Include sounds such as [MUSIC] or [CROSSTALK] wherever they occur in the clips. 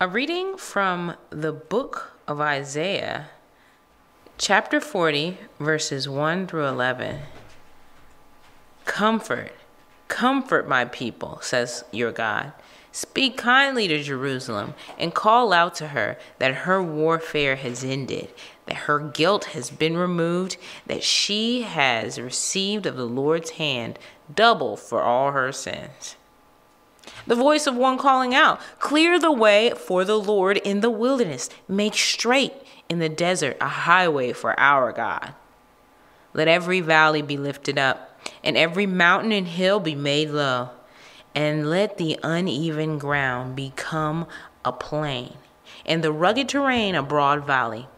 A reading from the book of Isaiah, chapter 40, verses 1 through 11. Comfort, comfort my people, says your God. Speak kindly to Jerusalem and call out to her that her warfare has ended, that her guilt has been removed, that she has received of the Lord's hand double for all her sins. The voice of one calling out, Clear the way for the Lord in the wilderness, make straight in the desert a highway for our God. Let every valley be lifted up, and every mountain and hill be made low, and let the uneven ground become a plain, and the rugged terrain a broad valley.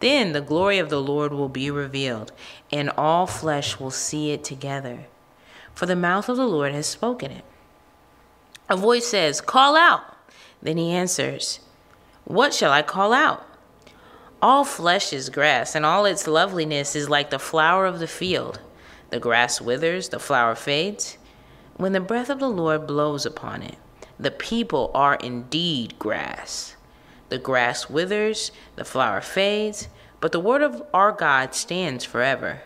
Then the glory of the Lord will be revealed, and all flesh will see it together. For the mouth of the Lord has spoken it. A voice says, Call out. Then he answers, What shall I call out? All flesh is grass, and all its loveliness is like the flower of the field. The grass withers, the flower fades. When the breath of the Lord blows upon it, the people are indeed grass. The grass withers, the flower fades, but the word of our God stands forever.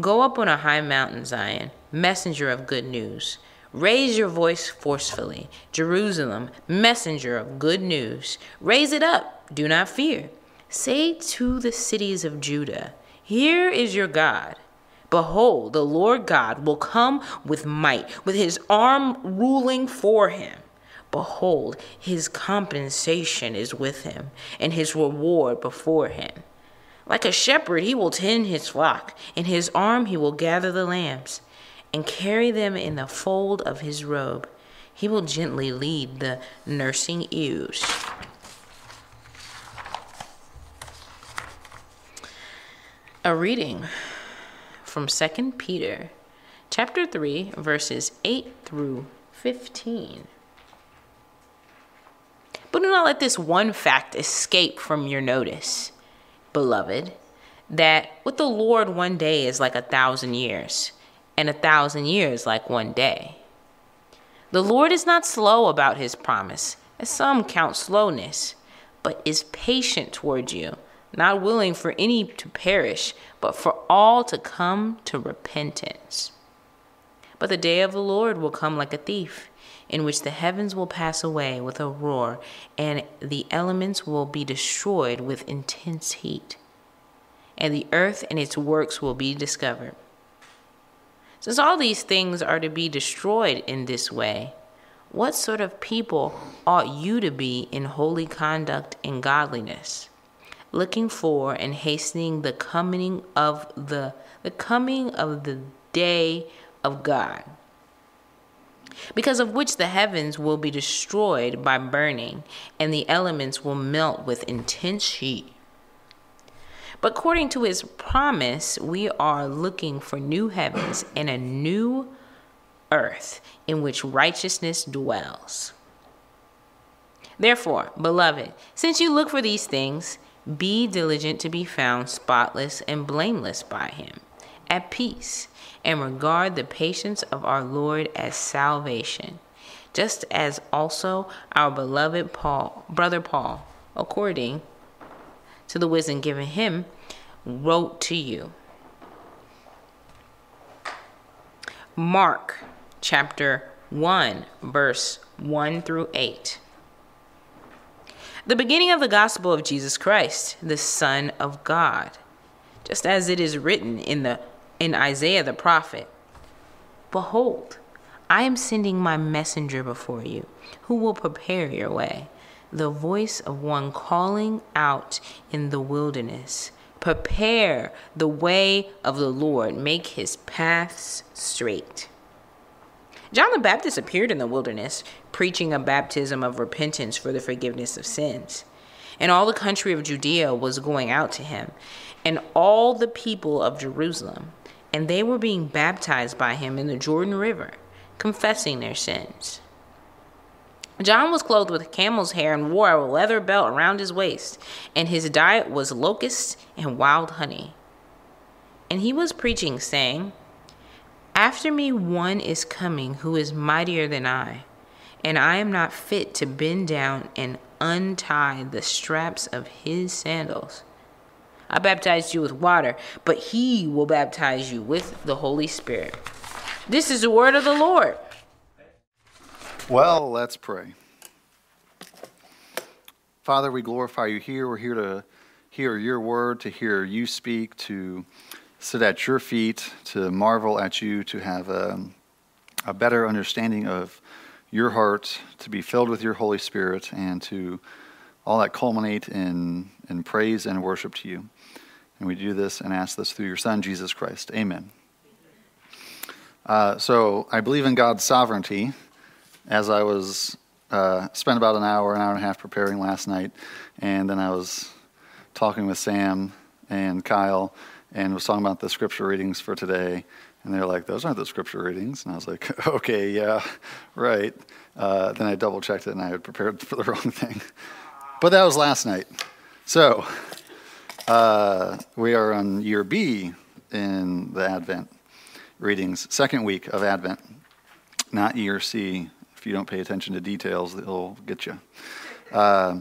Go up on a high mountain, Zion, messenger of good news. Raise your voice forcefully. Jerusalem, messenger of good news. Raise it up. Do not fear. Say to the cities of Judah, Here is your God. Behold, the Lord God will come with might, with his arm ruling for him. Behold, his compensation is with him, and his reward before him. Like a shepherd, he will tend his flock. In his arm, he will gather the lambs and carry them in the fold of his robe. He will gently lead the nursing ewes. A reading from 2 Peter chapter 3 verses 8 through 15. But do not let this one fact escape from your notice, beloved, that with the Lord one day is like a thousand years and a thousand years like one day. The Lord is not slow about his promise, as some count slowness, but is patient toward you, not willing for any to perish, but for all to come to repentance. But the day of the Lord will come like a thief, in which the heavens will pass away with a roar, and the elements will be destroyed with intense heat, and the earth and its works will be discovered. Since all these things are to be destroyed in this way, what sort of people ought you to be in holy conduct and godliness, looking for and hastening the coming of the the coming of the day of God, because of which the heavens will be destroyed by burning, and the elements will melt with intense heat. But according to his promise, we are looking for new heavens and a new earth in which righteousness dwells. Therefore, beloved, since you look for these things, be diligent to be found spotless and blameless by him, at peace, and regard the patience of our Lord as salvation, just as also our beloved Paul, brother Paul, according to the wisdom given him, wrote to you. Mark chapter 1, verse 1 through 8. The beginning of the gospel of Jesus Christ, the Son of God, just as it is written in the in Isaiah the prophet. Behold, I am sending my messenger before you, who will prepare your way the voice of one calling out in the wilderness. Prepare the way of the Lord, make his paths straight. John the Baptist appeared in the wilderness, preaching a baptism of repentance for the forgiveness of sins. And all the country of Judea was going out to him, and all the people of Jerusalem, and they were being baptized by him in the Jordan River, confessing their sins. John was clothed with camel's hair and wore a leather belt around his waist, and his diet was locusts and wild honey. And he was preaching, saying, After me one is coming who is mightier than I, and I am not fit to bend down and untie the straps of his sandals. I baptized you with water, but he will baptize you with the Holy Spirit. This is the word of the Lord. Well, let's pray. Father, we glorify you here. We're here to hear your word, to hear you speak, to sit at your feet, to marvel at you, to have a, a better understanding of your heart, to be filled with your Holy Spirit, and to all that culminate in, in praise and worship to you. And we do this and ask this through your Son, Jesus Christ. Amen. Uh, so I believe in God's sovereignty. As I was uh, spent about an hour, an hour and a half preparing last night, and then I was talking with Sam and Kyle, and was talking about the scripture readings for today. And they're like, "Those aren't the scripture readings." And I was like, [LAUGHS] "Okay, yeah, right." Uh, then I double checked it, and I had prepared [LAUGHS] for the wrong thing. But that was last night. So uh, we are on year B in the Advent readings, second week of Advent, not year C if you don't pay attention to details, it'll get you. Uh,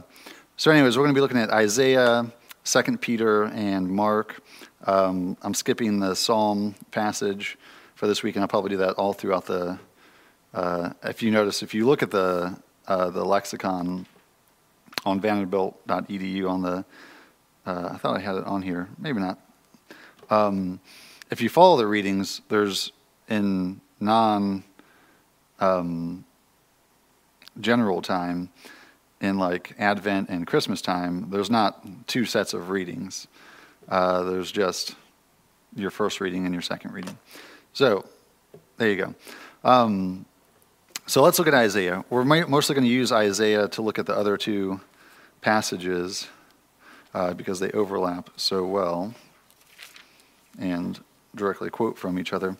so, anyways, we're going to be looking at Isaiah, Second Peter, and Mark. Um, I'm skipping the Psalm passage for this week, and I'll probably do that all throughout the. Uh, if you notice, if you look at the uh, the lexicon on Vanderbilt.edu on the, uh, I thought I had it on here, maybe not. Um, if you follow the readings, there's in non um, general time in like Advent and Christmas time, there's not two sets of readings. Uh, there's just your first reading and your second reading. So there you go. Um, so let's look at Isaiah. We're mostly going to use Isaiah to look at the other two passages uh, because they overlap so well and directly quote from each other.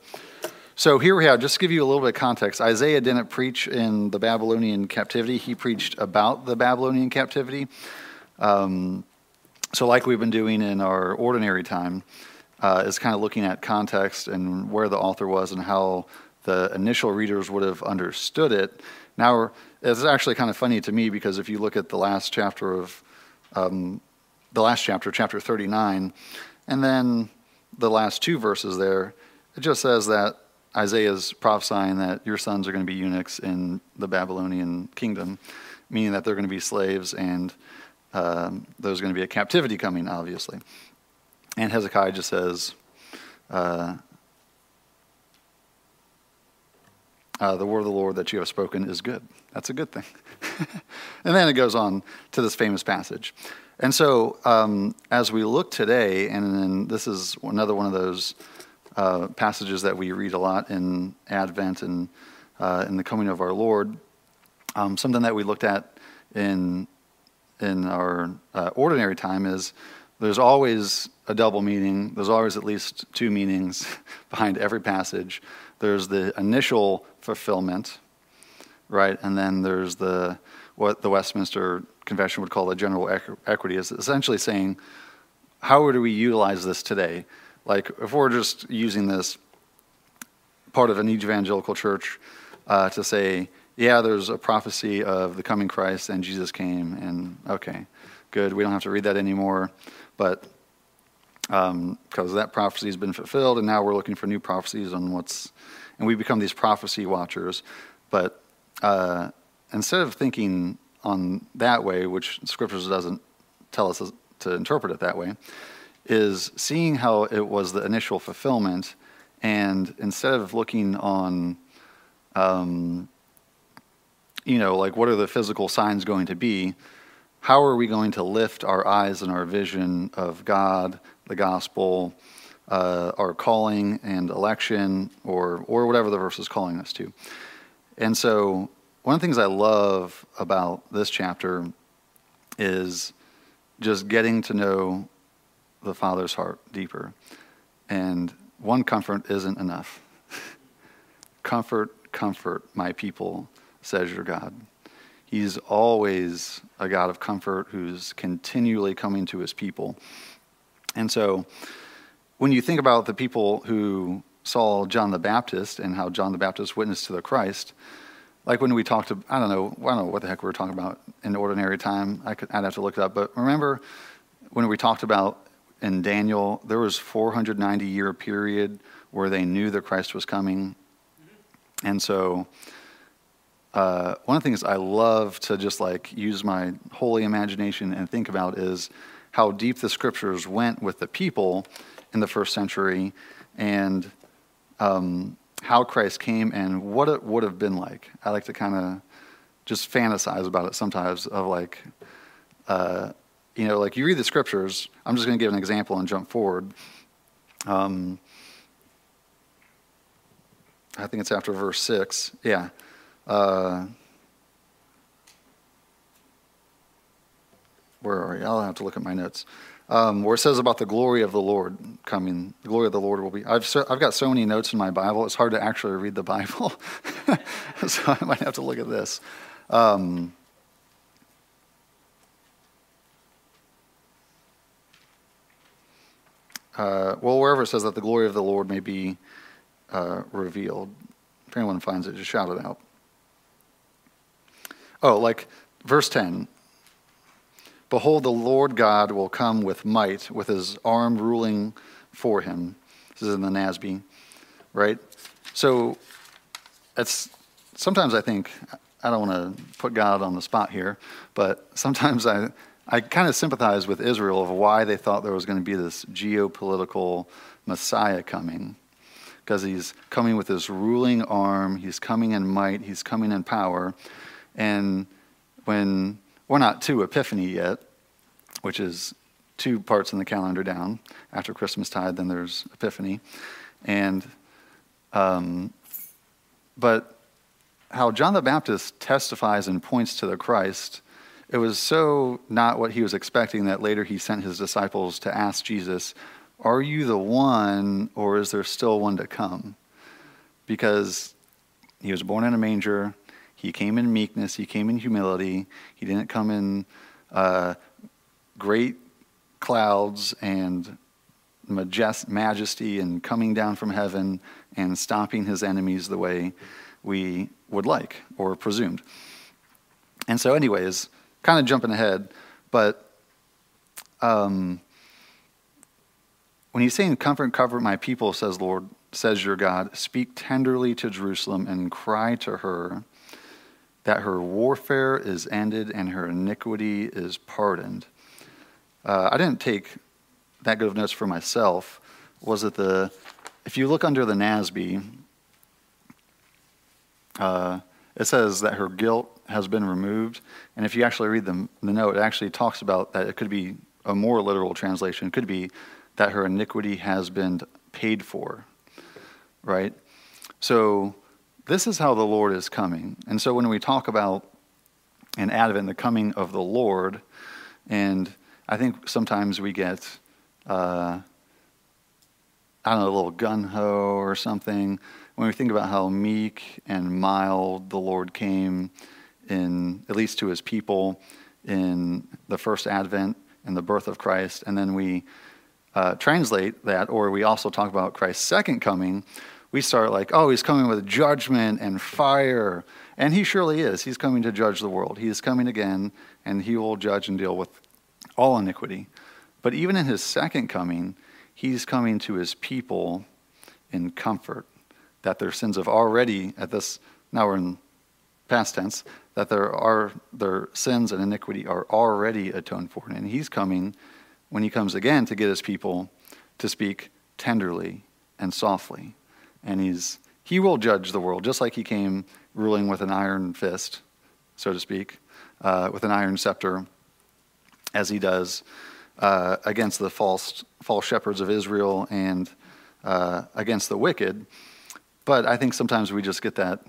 So here we have, just to give you a little bit of context, Isaiah didn't preach in the Babylonian captivity. He preached about the Babylonian captivity. Um, so, like we've been doing in our ordinary time, uh, is kind of looking at context and where the author was and how the initial readers would have understood it. Now, it's actually kind of funny to me because if you look at the last chapter of um, the last chapter, chapter 39, and then the last two verses there, it just says that Isaiah is prophesying that your sons are going to be eunuchs in the Babylonian kingdom, meaning that they're going to be slaves and um, there's going to be a captivity coming, obviously. And Hezekiah just says, uh, uh, the word of the Lord that you have spoken is good. That's a good thing. [LAUGHS] and then it goes on to this famous passage. And so, um, as we look today, and then this is another one of those uh, passages that we read a lot in Advent and uh, in the coming of our Lord. Um, something that we looked at in in our uh, ordinary time is there's always a double meaning. There's always at least two meanings [LAUGHS] behind every passage. There's the initial fulfillment, right, and then there's the what the Westminster Confession would call the general equity. Is essentially saying how do we utilize this today? Like, if we're just using this part of an evangelical church uh, to say, yeah, there's a prophecy of the coming Christ and Jesus came, and okay, good, we don't have to read that anymore. But because um, that prophecy has been fulfilled, and now we're looking for new prophecies on what's, and we become these prophecy watchers. But uh, instead of thinking on that way, which Scriptures doesn't tell us to interpret it that way, is seeing how it was the initial fulfillment, and instead of looking on, um, you know, like what are the physical signs going to be, how are we going to lift our eyes and our vision of God, the gospel, uh, our calling and election, or or whatever the verse is calling us to. And so, one of the things I love about this chapter is just getting to know the Father's heart deeper. And one comfort isn't enough. [LAUGHS] comfort, comfort my people, says your God. He's always a God of comfort who's continually coming to his people. And so when you think about the people who saw John the Baptist and how John the Baptist witnessed to the Christ, like when we talked to, I don't know, I don't know what the heck we were talking about in ordinary time. I could, I'd have to look it up. But remember when we talked about in Daniel, there was 490 year period where they knew that Christ was coming. And so, uh, one of the things I love to just like use my holy imagination and think about is how deep the scriptures went with the people in the first century and um, how Christ came and what it would have been like. I like to kind of just fantasize about it sometimes of like, uh, you know, like you read the scriptures. I'm just going to give an example and jump forward. Um, I think it's after verse 6. Yeah. Uh, where are you? I'll have to look at my notes. Um, where it says about the glory of the Lord coming. The glory of the Lord will be. I've, so, I've got so many notes in my Bible, it's hard to actually read the Bible. [LAUGHS] so I might have to look at this. Um, uh, well, wherever it says that the glory of the Lord may be uh, revealed. If anyone finds it, just shout it out. Oh, like verse 10 Behold, the Lord God will come with might, with his arm ruling for him. This is in the NASB, right? So it's sometimes I think, I don't want to put God on the spot here, but sometimes I, I kind of sympathize with Israel of why they thought there was going to be this geopolitical Messiah coming. Because he's coming with his ruling arm, he's coming in might, he's coming in power. And when we're not to Epiphany yet, which is two parts in the calendar down after Christmas tide, then there's Epiphany. And, um, but how John the Baptist testifies and points to the Christ it was so not what he was expecting that later he sent his disciples to ask Jesus, Are you the one, or is there still one to come? Because he was born in a manger, he came in meekness, he came in humility, he didn't come in uh, great clouds and majest- majesty and coming down from heaven and stopping his enemies the way we would like or presumed. And so, anyways, kind of jumping ahead, but um, when he's saying, Comfort, comfort my people, says Lord, says your God, speak tenderly to Jerusalem and cry to her that her warfare is ended and her iniquity is pardoned. Uh, I didn't take that good of notes for myself. Was it the, if you look under the NASB, uh, it says that her guilt has been removed. And if you actually read the, the note, it actually talks about that it could be a more literal translation. It could be that her iniquity has been paid for, right? So this is how the Lord is coming. And so when we talk about an Advent, the coming of the Lord, and I think sometimes we get, uh, I don't know, a little gun ho or something when we think about how meek and mild the Lord came in, at least to his people, in the first advent and the birth of Christ, and then we uh, translate that, or we also talk about Christ's second coming, we start like, oh, he's coming with judgment and fire. And he surely is. He's coming to judge the world. He is coming again, and he will judge and deal with all iniquity. But even in his second coming, he's coming to his people in comfort that their sins have already, at this, now we're in past tense, that there are, their sins and iniquity are already atoned for. And he's coming, when he comes again, to get his people to speak tenderly and softly. And he's, he will judge the world, just like he came ruling with an iron fist, so to speak, uh, with an iron scepter, as he does uh, against the false, false shepherds of Israel and uh, against the wicked. But I think sometimes we just get that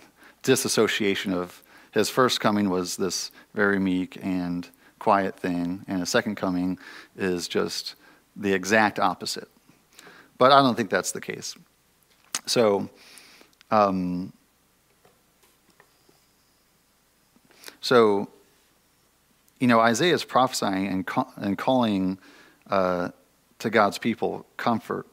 disassociation of his first coming was this very meek and quiet thing, and his second coming is just the exact opposite. But I don't think that's the case. So, um, so you know, Isaiah is prophesying and, and calling uh, to God's people comfort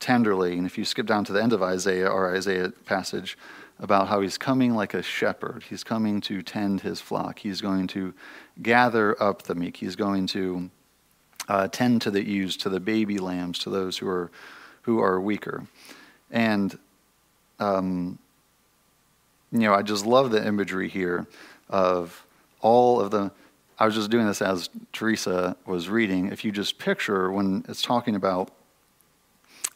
tenderly. And if you skip down to the end of Isaiah, our Isaiah passage, about how he's coming like a shepherd. He's coming to tend his flock. He's going to gather up the meek. He's going to uh, tend to the ewes, to the baby lambs, to those who are who are weaker. And um, you know, I just love the imagery here of all of the. I was just doing this as Teresa was reading. If you just picture when it's talking about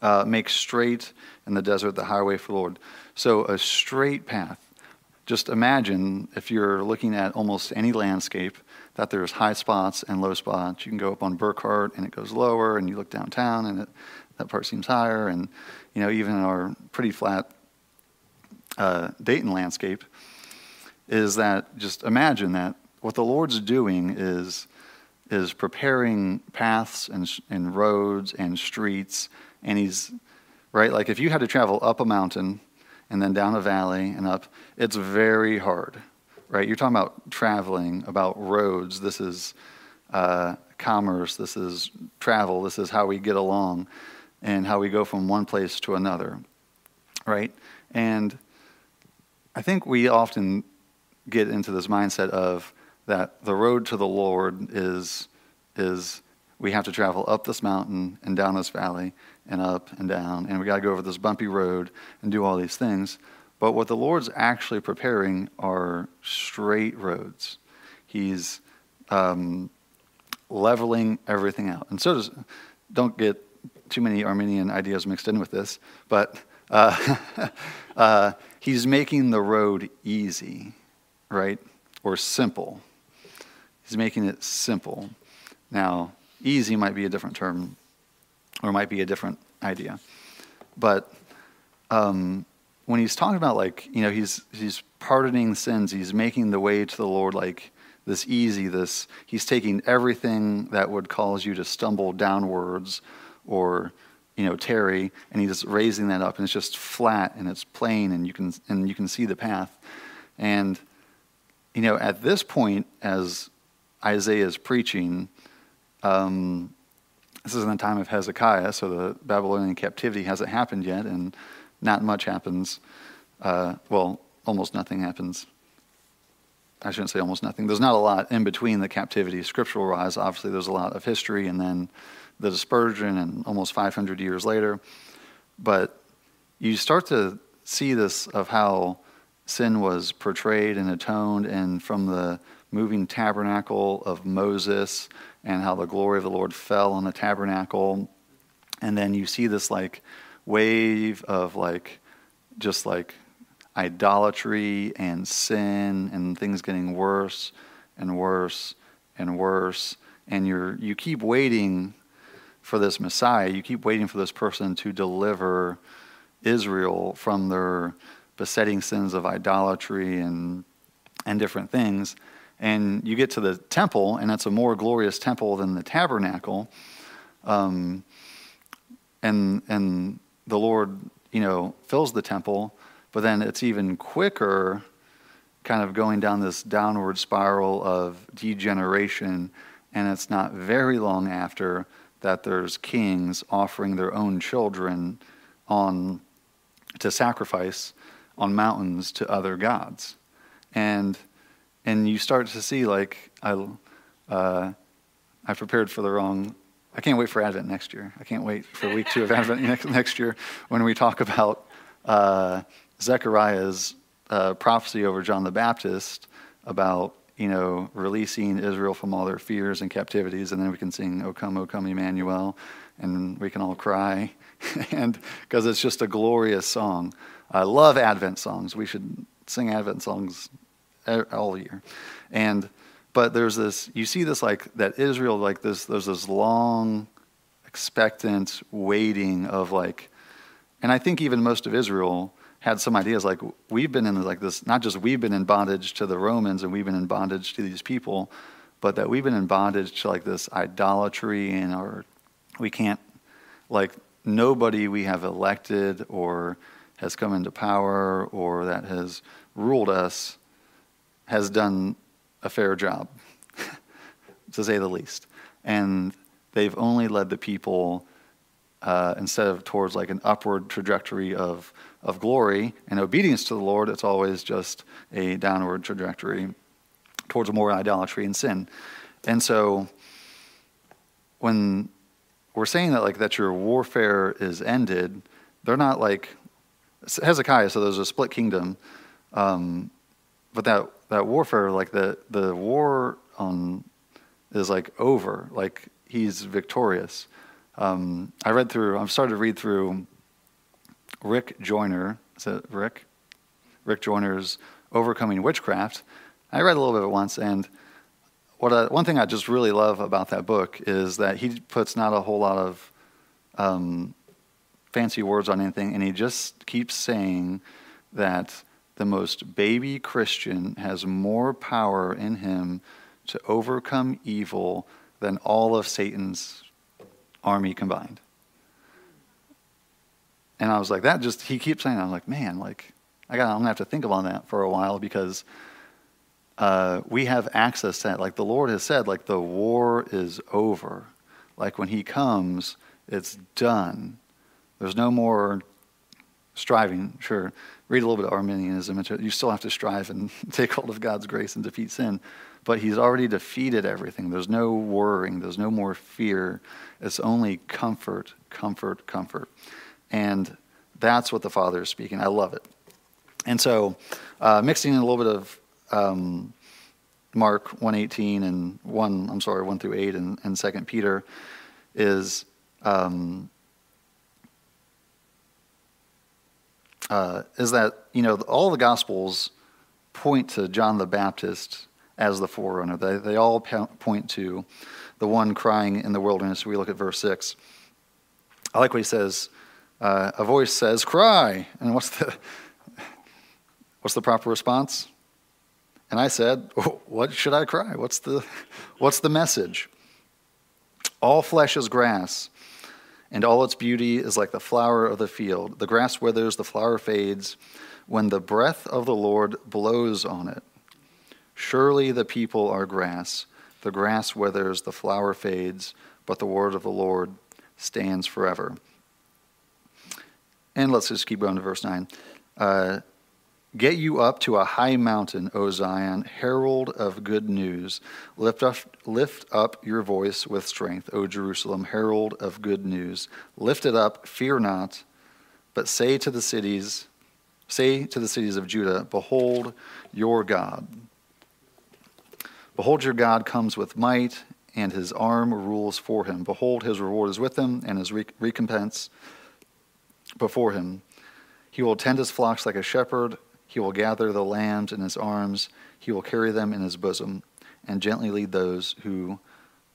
uh, make straight in the desert the highway for the Lord. So a straight path. Just imagine if you're looking at almost any landscape that there's high spots and low spots. You can go up on Burkhart and it goes lower, and you look downtown and it, that part seems higher. And you know, even our pretty flat uh, Dayton landscape, is that just imagine that what the Lord's doing is is preparing paths and, and roads and streets and he's right like if you had to travel up a mountain and then down a valley and up it's very hard right? You're talking about traveling about roads. This is uh, commerce. This is travel. This is how we get along and how we go from one place to another right? And i think we often get into this mindset of that the road to the lord is is we have to travel up this mountain and down this valley and up and down, and we got to go over this bumpy road and do all these things. But what the Lord's actually preparing are straight roads. He's um, leveling everything out. And so does, don't get too many Arminian ideas mixed in with this, but uh, [LAUGHS] uh, he's making the road easy, right? Or simple. He's making it simple. Now, easy might be a different term or might be a different idea. But um, when he's talking about like you know he's he's pardoning sins, he's making the way to the Lord like this easy. This he's taking everything that would cause you to stumble downwards or you know tarry, and he's raising that up, and it's just flat and it's plain, and you can and you can see the path. And you know at this point, as Isaiah is preaching. Um, this is in the time of Hezekiah, so the Babylonian captivity hasn't happened yet, and not much happens. Uh, well, almost nothing happens. I shouldn't say almost nothing. There's not a lot in between the captivity, scriptural wise. Obviously, there's a lot of history, and then the dispersion, and almost 500 years later. But you start to see this of how sin was portrayed and atoned, and from the moving tabernacle of Moses and how the glory of the Lord fell on the tabernacle. And then you see this like wave of like just like idolatry and sin and things getting worse and worse and worse and you're you keep waiting for this Messiah. You keep waiting for this person to deliver Israel from their besetting sins of idolatry and and different things and you get to the temple, and it's a more glorious temple than the tabernacle. Um, and and the Lord, you know, fills the temple, but then it's even quicker, kind of going down this downward spiral of degeneration, and it's not very long after that there's kings offering their own children on to sacrifice on mountains to other gods, and and you start to see like I, uh, I prepared for the wrong. I can't wait for Advent next year. I can't wait for week two of [LAUGHS] Advent next, next year when we talk about uh, Zechariah's uh, prophecy over John the Baptist about you know releasing Israel from all their fears and captivities, and then we can sing "O Come, O Come, Emmanuel," and we can all cry, [LAUGHS] and because it's just a glorious song. I love Advent songs. We should sing Advent songs all year. And but there's this you see this like that Israel like this there's this long expectant waiting of like and I think even most of Israel had some ideas like we've been in like this not just we've been in bondage to the Romans and we've been in bondage to these people but that we've been in bondage to like this idolatry and our we can't like nobody we have elected or has come into power or that has ruled us has done a fair job, [LAUGHS] to say the least. And they've only led the people uh, instead of towards like an upward trajectory of, of glory and obedience to the Lord, it's always just a downward trajectory towards more idolatry and sin. And so when we're saying that like that your warfare is ended, they're not like Hezekiah, so there's a split kingdom. Um, but that, that warfare, like the, the war on is like over, like he's victorious. Um, I read through, I've started to read through Rick Joyner. Is it Rick? Rick Joyner's Overcoming Witchcraft. I read a little bit of it once, and what I, one thing I just really love about that book is that he puts not a whole lot of um, fancy words on anything, and he just keeps saying that the most baby Christian has more power in him to overcome evil than all of Satan's army combined. And I was like, that just, he keeps saying, I'm like, man, like, I got, I'm gonna have to think about that for a while because uh, we have access to that. Like the Lord has said, like the war is over. Like when He comes, it's done. There's no more striving. Sure, read a little bit of Arminianism. You still have to strive and [LAUGHS] take hold of God's grace and defeat sin. But He's already defeated everything. There's no worrying. There's no more fear. It's only comfort, comfort, comfort. And that's what the Father is speaking. I love it. And so, uh, mixing in a little bit of um, Mark 118 and 1, I'm sorry, 1 through 8 and, and 2 Peter is um, uh, is that, you know, all the Gospels point to John the Baptist as the forerunner. They, they all point to the one crying in the wilderness. We look at verse 6. I like what he says. Uh, a voice says, cry. And what's the, what's the proper response? And I said, What should I cry? What's the, what's the message? All flesh is grass, and all its beauty is like the flower of the field. The grass withers, the flower fades, when the breath of the Lord blows on it. Surely the people are grass. The grass withers, the flower fades, but the word of the Lord stands forever. And let's just keep going to verse 9. Uh, Get you up to a high mountain, O Zion, herald of good news. Lift up, lift up your voice with strength, O Jerusalem, herald of good news. Lift it up, fear not, but say to the cities, say to the cities of Judah, Behold your God. Behold, your God comes with might, and his arm rules for him. Behold, his reward is with him, and his recompense before him. He will tend his flocks like a shepherd he will gather the lambs in his arms. He will carry them in his bosom, and gently lead those who,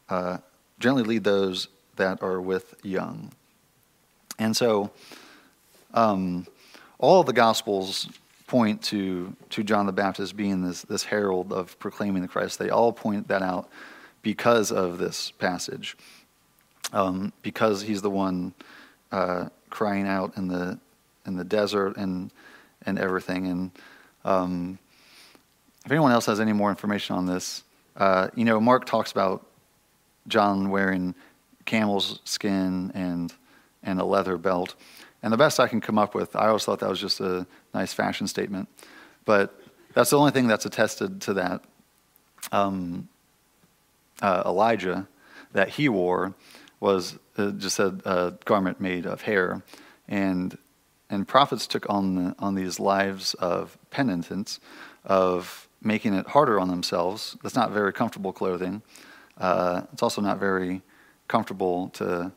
uh, gently lead those that are with young. And so, um, all of the Gospels point to to John the Baptist being this this herald of proclaiming the Christ. They all point that out because of this passage, um, because he's the one uh, crying out in the in the desert and and everything. And um, if anyone else has any more information on this, uh, you know, Mark talks about John wearing camel's skin and and a leather belt. And the best I can come up with, I always thought that was just a nice fashion statement, but that's the only thing that's attested to that. Um, uh, Elijah that he wore was uh, just a, a, garment made of hair, and and prophets took on, the, on these lives of penitence, of making it harder on themselves. That's not very comfortable clothing. Uh, it's also not very comfortable to,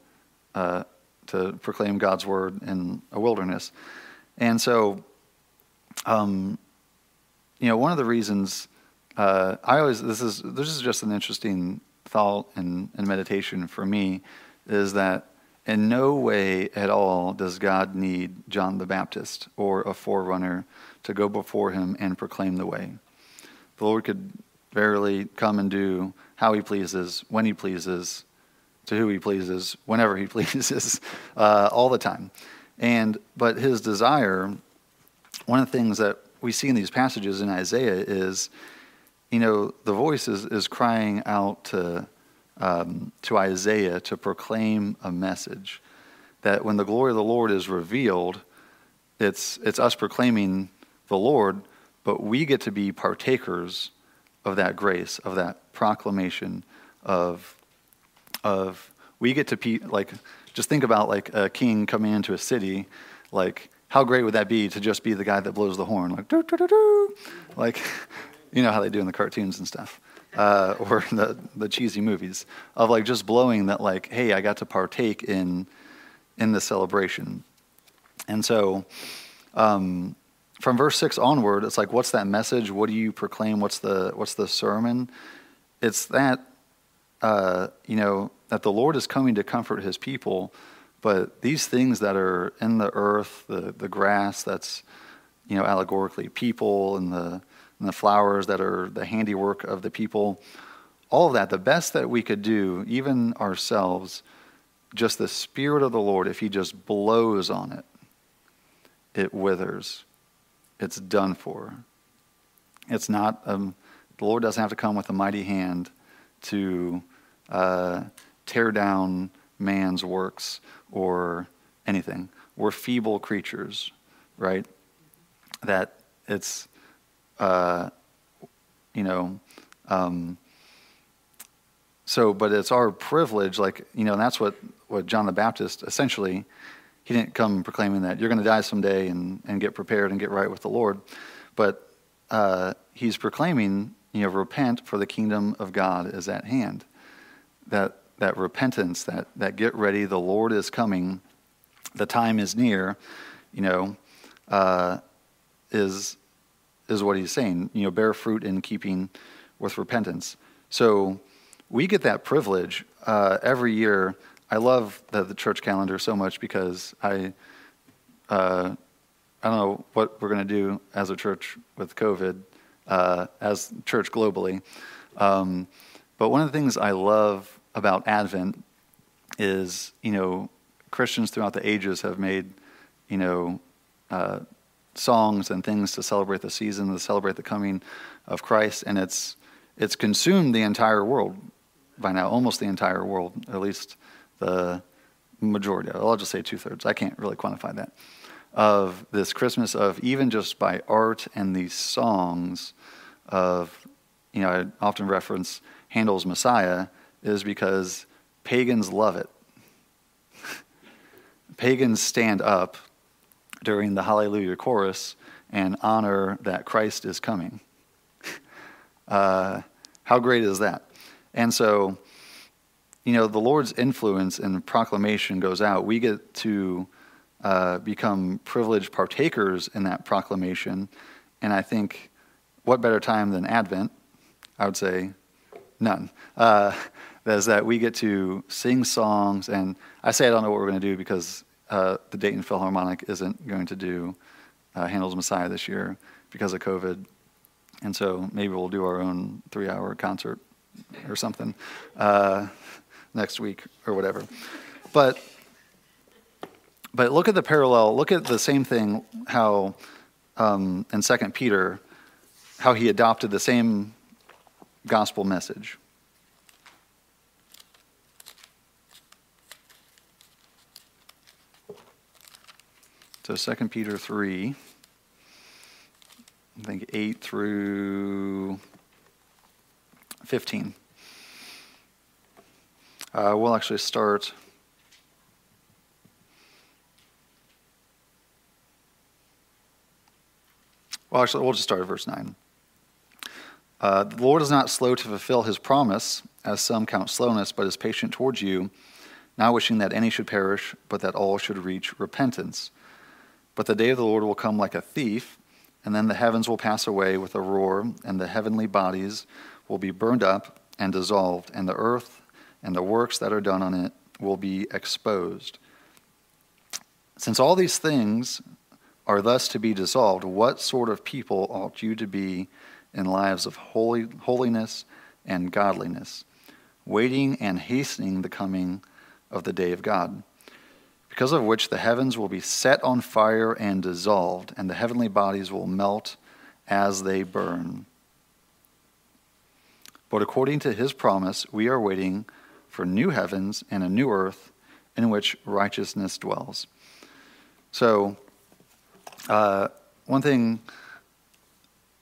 uh, to proclaim God's word in a wilderness. And so, um, you know, one of the reasons uh, I always, this is, this is just an interesting thought and, and meditation for me, is that in no way at all does God need John the Baptist or a forerunner to go before him and proclaim the way. The Lord could verily come and do how he pleases, when he pleases, to who he pleases, whenever he [LAUGHS] pleases, uh, all the time. And but his desire, one of the things that we see in these passages in Isaiah is, you know, the voice is, is crying out to um, to Isaiah to proclaim a message. that when the glory of the Lord is revealed, it's, it's us proclaiming the Lord, but we get to be partakers of that grace, of that proclamation of, of we get to be like, just think about like a king coming into a city, like how great would that be to just be the guy that blows the horn, like doo, doo, doo, like [LAUGHS] you know how they do in the cartoons and stuff, uh, or [LAUGHS] the the cheesy movies of like just blowing that like, hey, I got to partake in in the celebration, and so. Um, from verse six onward, it's like, what's that message? What do you proclaim? What's the what's the sermon? It's that uh, you know that the Lord is coming to comfort His people, but these things that are in the earth, the the grass that's you know allegorically people, and the and the flowers that are the handiwork of the people, all of that. The best that we could do, even ourselves, just the Spirit of the Lord, if He just blows on it, it withers it's done for. It's not, um, the Lord doesn't have to come with a mighty hand to uh, tear down man's works or anything. We're feeble creatures, right? That it's, uh, you know, um, so, but it's our privilege, like, you know, and that's what, what John the Baptist essentially he didn't come proclaiming that you're going to die someday and, and get prepared and get right with the Lord. But uh, he's proclaiming, you know, repent for the kingdom of God is at hand. That, that repentance, that, that get ready, the Lord is coming, the time is near, you know, uh, is, is what he's saying. You know, bear fruit in keeping with repentance. So we get that privilege uh, every year I love the, the church calendar so much because I, uh, I don't know what we're going to do as a church with COVID, uh, as church globally. Um, but one of the things I love about Advent is, you know, Christians throughout the ages have made, you know, uh, songs and things to celebrate the season, to celebrate the coming of Christ, and it's it's consumed the entire world by now, almost the entire world, at least the majority, I'll just say two thirds, I can't really quantify that, of this Christmas of even just by art and these songs of, you know, I often reference Handel's Messiah is because pagans love it. [LAUGHS] pagans stand up during the Hallelujah chorus and honor that Christ is coming. [LAUGHS] uh, how great is that? And so, you know, the Lord's influence and proclamation goes out. We get to uh, become privileged partakers in that proclamation. And I think, what better time than Advent? I would say none. Uh, [LAUGHS] is that we get to sing songs. And I say I don't know what we're going to do because uh, the Dayton Philharmonic isn't going to do uh, Handel's Messiah this year because of COVID. And so maybe we'll do our own three hour concert or something. Uh, next week or whatever. But but look at the parallel. Look at the same thing. How um, in Second Peter, how he adopted the same gospel message. So Second Peter three. I think 8 through 15. Uh, we'll actually start. Well, actually, we'll just start at verse 9. Uh, the Lord is not slow to fulfill his promise, as some count slowness, but is patient towards you, not wishing that any should perish, but that all should reach repentance. But the day of the Lord will come like a thief, and then the heavens will pass away with a roar, and the heavenly bodies will be burned up and dissolved, and the earth and the works that are done on it will be exposed. Since all these things are thus to be dissolved, what sort of people ought you to be in lives of holy, holiness and godliness, waiting and hastening the coming of the day of God? Because of which the heavens will be set on fire and dissolved, and the heavenly bodies will melt as they burn. But according to his promise, we are waiting for new heavens and a new earth in which righteousness dwells. So, uh, one thing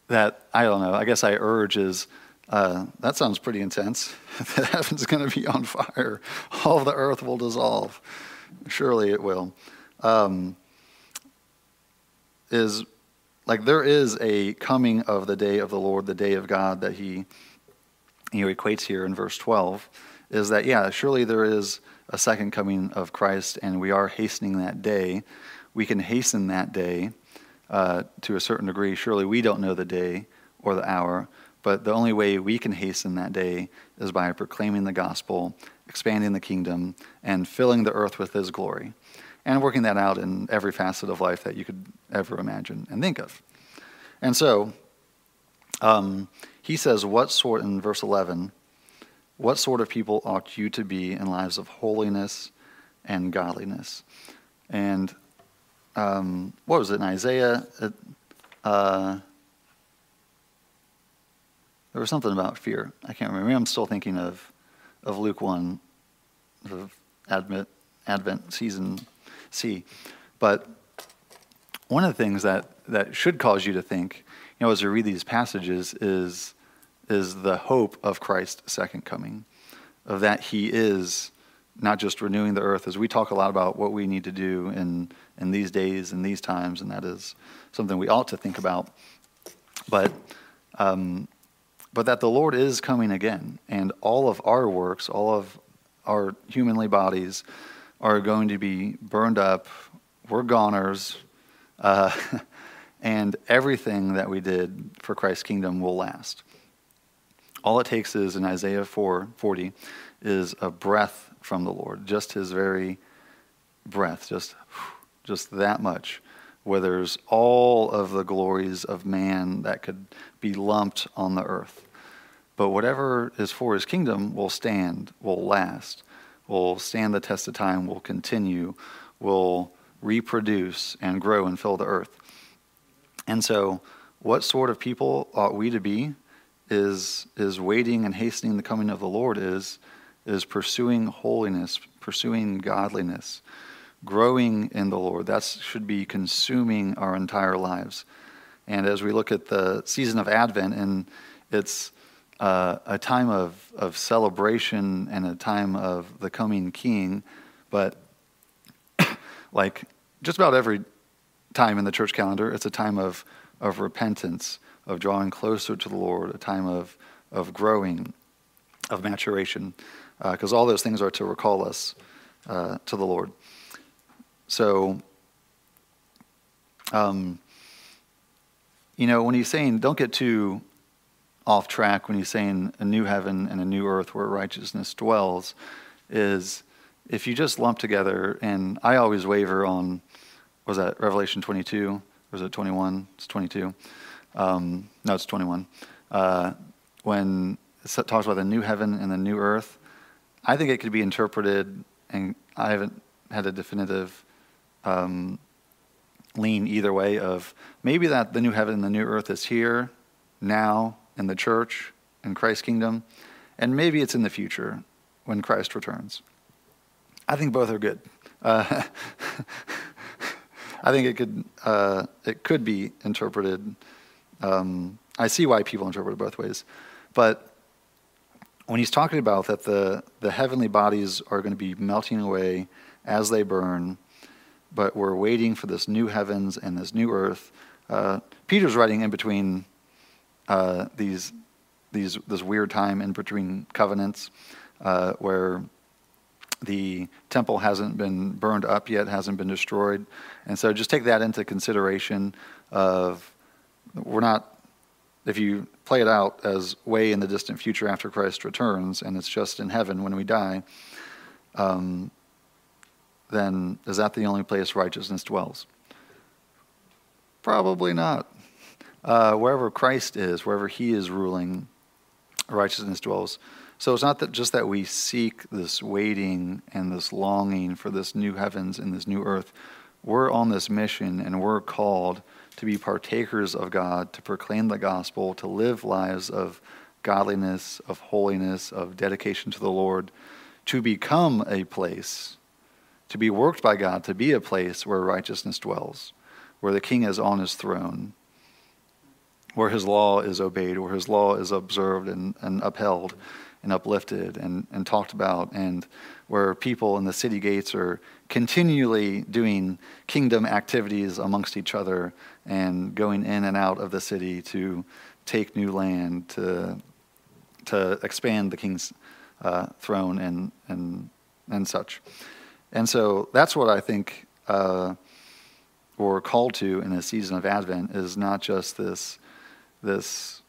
that I don't know, I guess I urge is uh, that sounds pretty intense. [LAUGHS] the heaven's going to be on fire, all the earth will dissolve. Surely it will. Um, is like there is a coming of the day of the Lord, the day of God that he know equates here in verse 12 is that yeah, surely there is a second coming of Christ and we are hastening that day. We can hasten that day uh, to a certain degree. Surely we don't know the day or the hour, but the only way we can hasten that day is by proclaiming the gospel, expanding the kingdom, and filling the earth with his glory. And working that out in every facet of life that you could ever imagine and think of. And so, um, he says, What sort, in verse 11, what sort of people ought you to be in lives of holiness and godliness? And um, what was it in Isaiah? It, uh, there was something about fear. I can't remember. I'm still thinking of, of Luke 1, of Advent, Advent season C. But one of the things that, that should cause you to think, you know, as you read these passages, is, is the hope of Christ's second coming, of that he is not just renewing the earth, as we talk a lot about what we need to do in, in these days and these times, and that is something we ought to think about. But um, but that the Lord is coming again, and all of our works, all of our humanly bodies, are going to be burned up. We're goners, uh, [LAUGHS] and everything that we did for Christ's kingdom will last. All it takes is in Isaiah 4 40 is a breath from the Lord, just his very breath, just, just that much withers all of the glories of man that could be lumped on the earth. But whatever is for his kingdom will stand, will last, will stand the test of time, will continue, will reproduce and grow and fill the earth. And so, what sort of people ought we to be is, is waiting and hastening the coming of the Lord is, is pursuing holiness, pursuing godliness growing in the Lord. That should be consuming our entire lives. And as we look at the season of Advent, and it's uh, a time of, of celebration and a time of the coming King, but [COUGHS] like just about every time in the church calendar, it's a time of, of repentance, of drawing closer to the Lord, a time of, of growing, of maturation, because uh, all those things are to recall us uh, to the Lord. So, um, you know, when he's saying, don't get too off track when he's saying a new heaven and a new earth where righteousness dwells, is if you just lump together, and I always waver on, was that Revelation 22? Was it 21? It's 22. Um, no, it's 21. Uh, when it talks about the new heaven and the new earth, I think it could be interpreted, and I haven't had a definitive um, lean either way of maybe that the new heaven and the new earth is here now in the church in Christ's kingdom, and maybe it's in the future when Christ returns. I think both are good. Uh, [LAUGHS] I think it could uh, it could be interpreted. Um, I see why people interpret it both ways, but when he's talking about that the the heavenly bodies are going to be melting away as they burn, but we're waiting for this new heavens and this new earth. Uh, Peter's writing in between uh, these, these, this weird time in between covenants uh, where the temple hasn't been burned up yet, hasn't been destroyed. And so just take that into consideration of we're not, if you play it out as way in the distant future after Christ returns and it's just in heaven when we die, um, then is that the only place righteousness dwells? Probably not. Uh, wherever Christ is, wherever He is ruling, righteousness dwells. So it's not that just that we seek this waiting and this longing for this new heavens and this new earth. We're on this mission and we're called to be partakers of God, to proclaim the gospel, to live lives of godliness, of holiness, of dedication to the Lord, to become a place to be worked by God to be a place where righteousness dwells, where the king is on his throne, where his law is obeyed, where his law is observed and, and upheld and uplifted and, and talked about, and where people in the city gates are continually doing kingdom activities amongst each other and going in and out of the city to take new land, to, to expand the king's uh, throne and, and, and such. And so that's what I think uh, we're called to in a season of Advent is not just this, this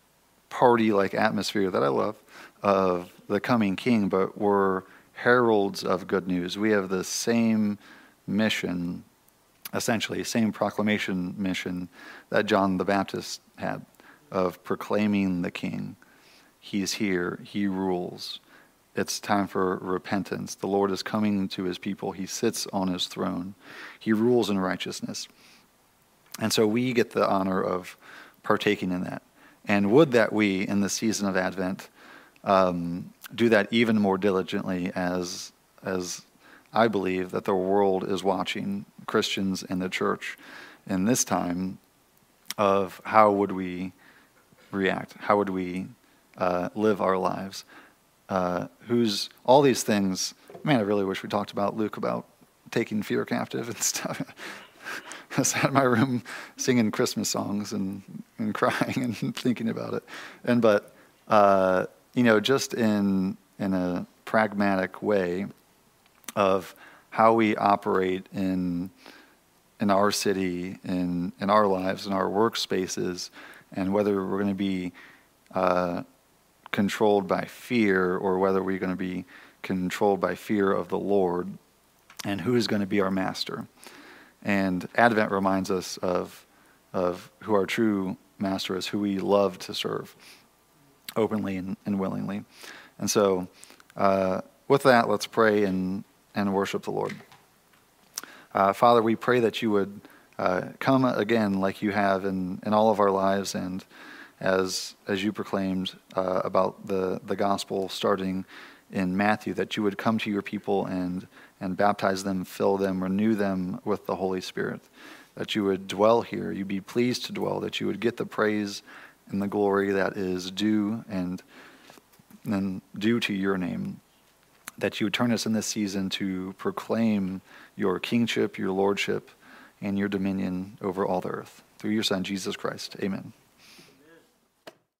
party-like atmosphere that I love of the coming King, but we're heralds of good news. We have the same mission, essentially, same proclamation mission that John the Baptist had of proclaiming the King. He's here, he rules. It's time for repentance. The Lord is coming to his people. He sits on his throne. He rules in righteousness. And so we get the honor of partaking in that. And would that we, in the season of Advent, um, do that even more diligently as, as I believe that the world is watching Christians and the church in this time of how would we react? How would we uh, live our lives? Uh, who's all these things. Man, I really wish we talked about Luke about taking fear captive and [LAUGHS] stuff. I sat in my room singing Christmas songs and, and crying [LAUGHS] and thinking about it. And but uh, you know, just in in a pragmatic way of how we operate in in our city, in in our lives, in our workspaces, and whether we're going to be uh, controlled by fear or whether we're going to be controlled by fear of the Lord and who is going to be our master. And Advent reminds us of, of who our true master is, who we love to serve openly and, and willingly. And so, uh, with that, let's pray and, and worship the Lord. Uh, Father, we pray that you would uh, come again like you have in, in all of our lives and as as you proclaimed uh, about the the gospel starting in Matthew that you would come to your people and and baptize them, fill them, renew them with the Holy Spirit, that you would dwell here, you'd be pleased to dwell, that you would get the praise and the glory that is due and and due to your name, that you would turn us in this season to proclaim your kingship, your lordship, and your dominion over all the earth. Through your Son, Jesus Christ. Amen.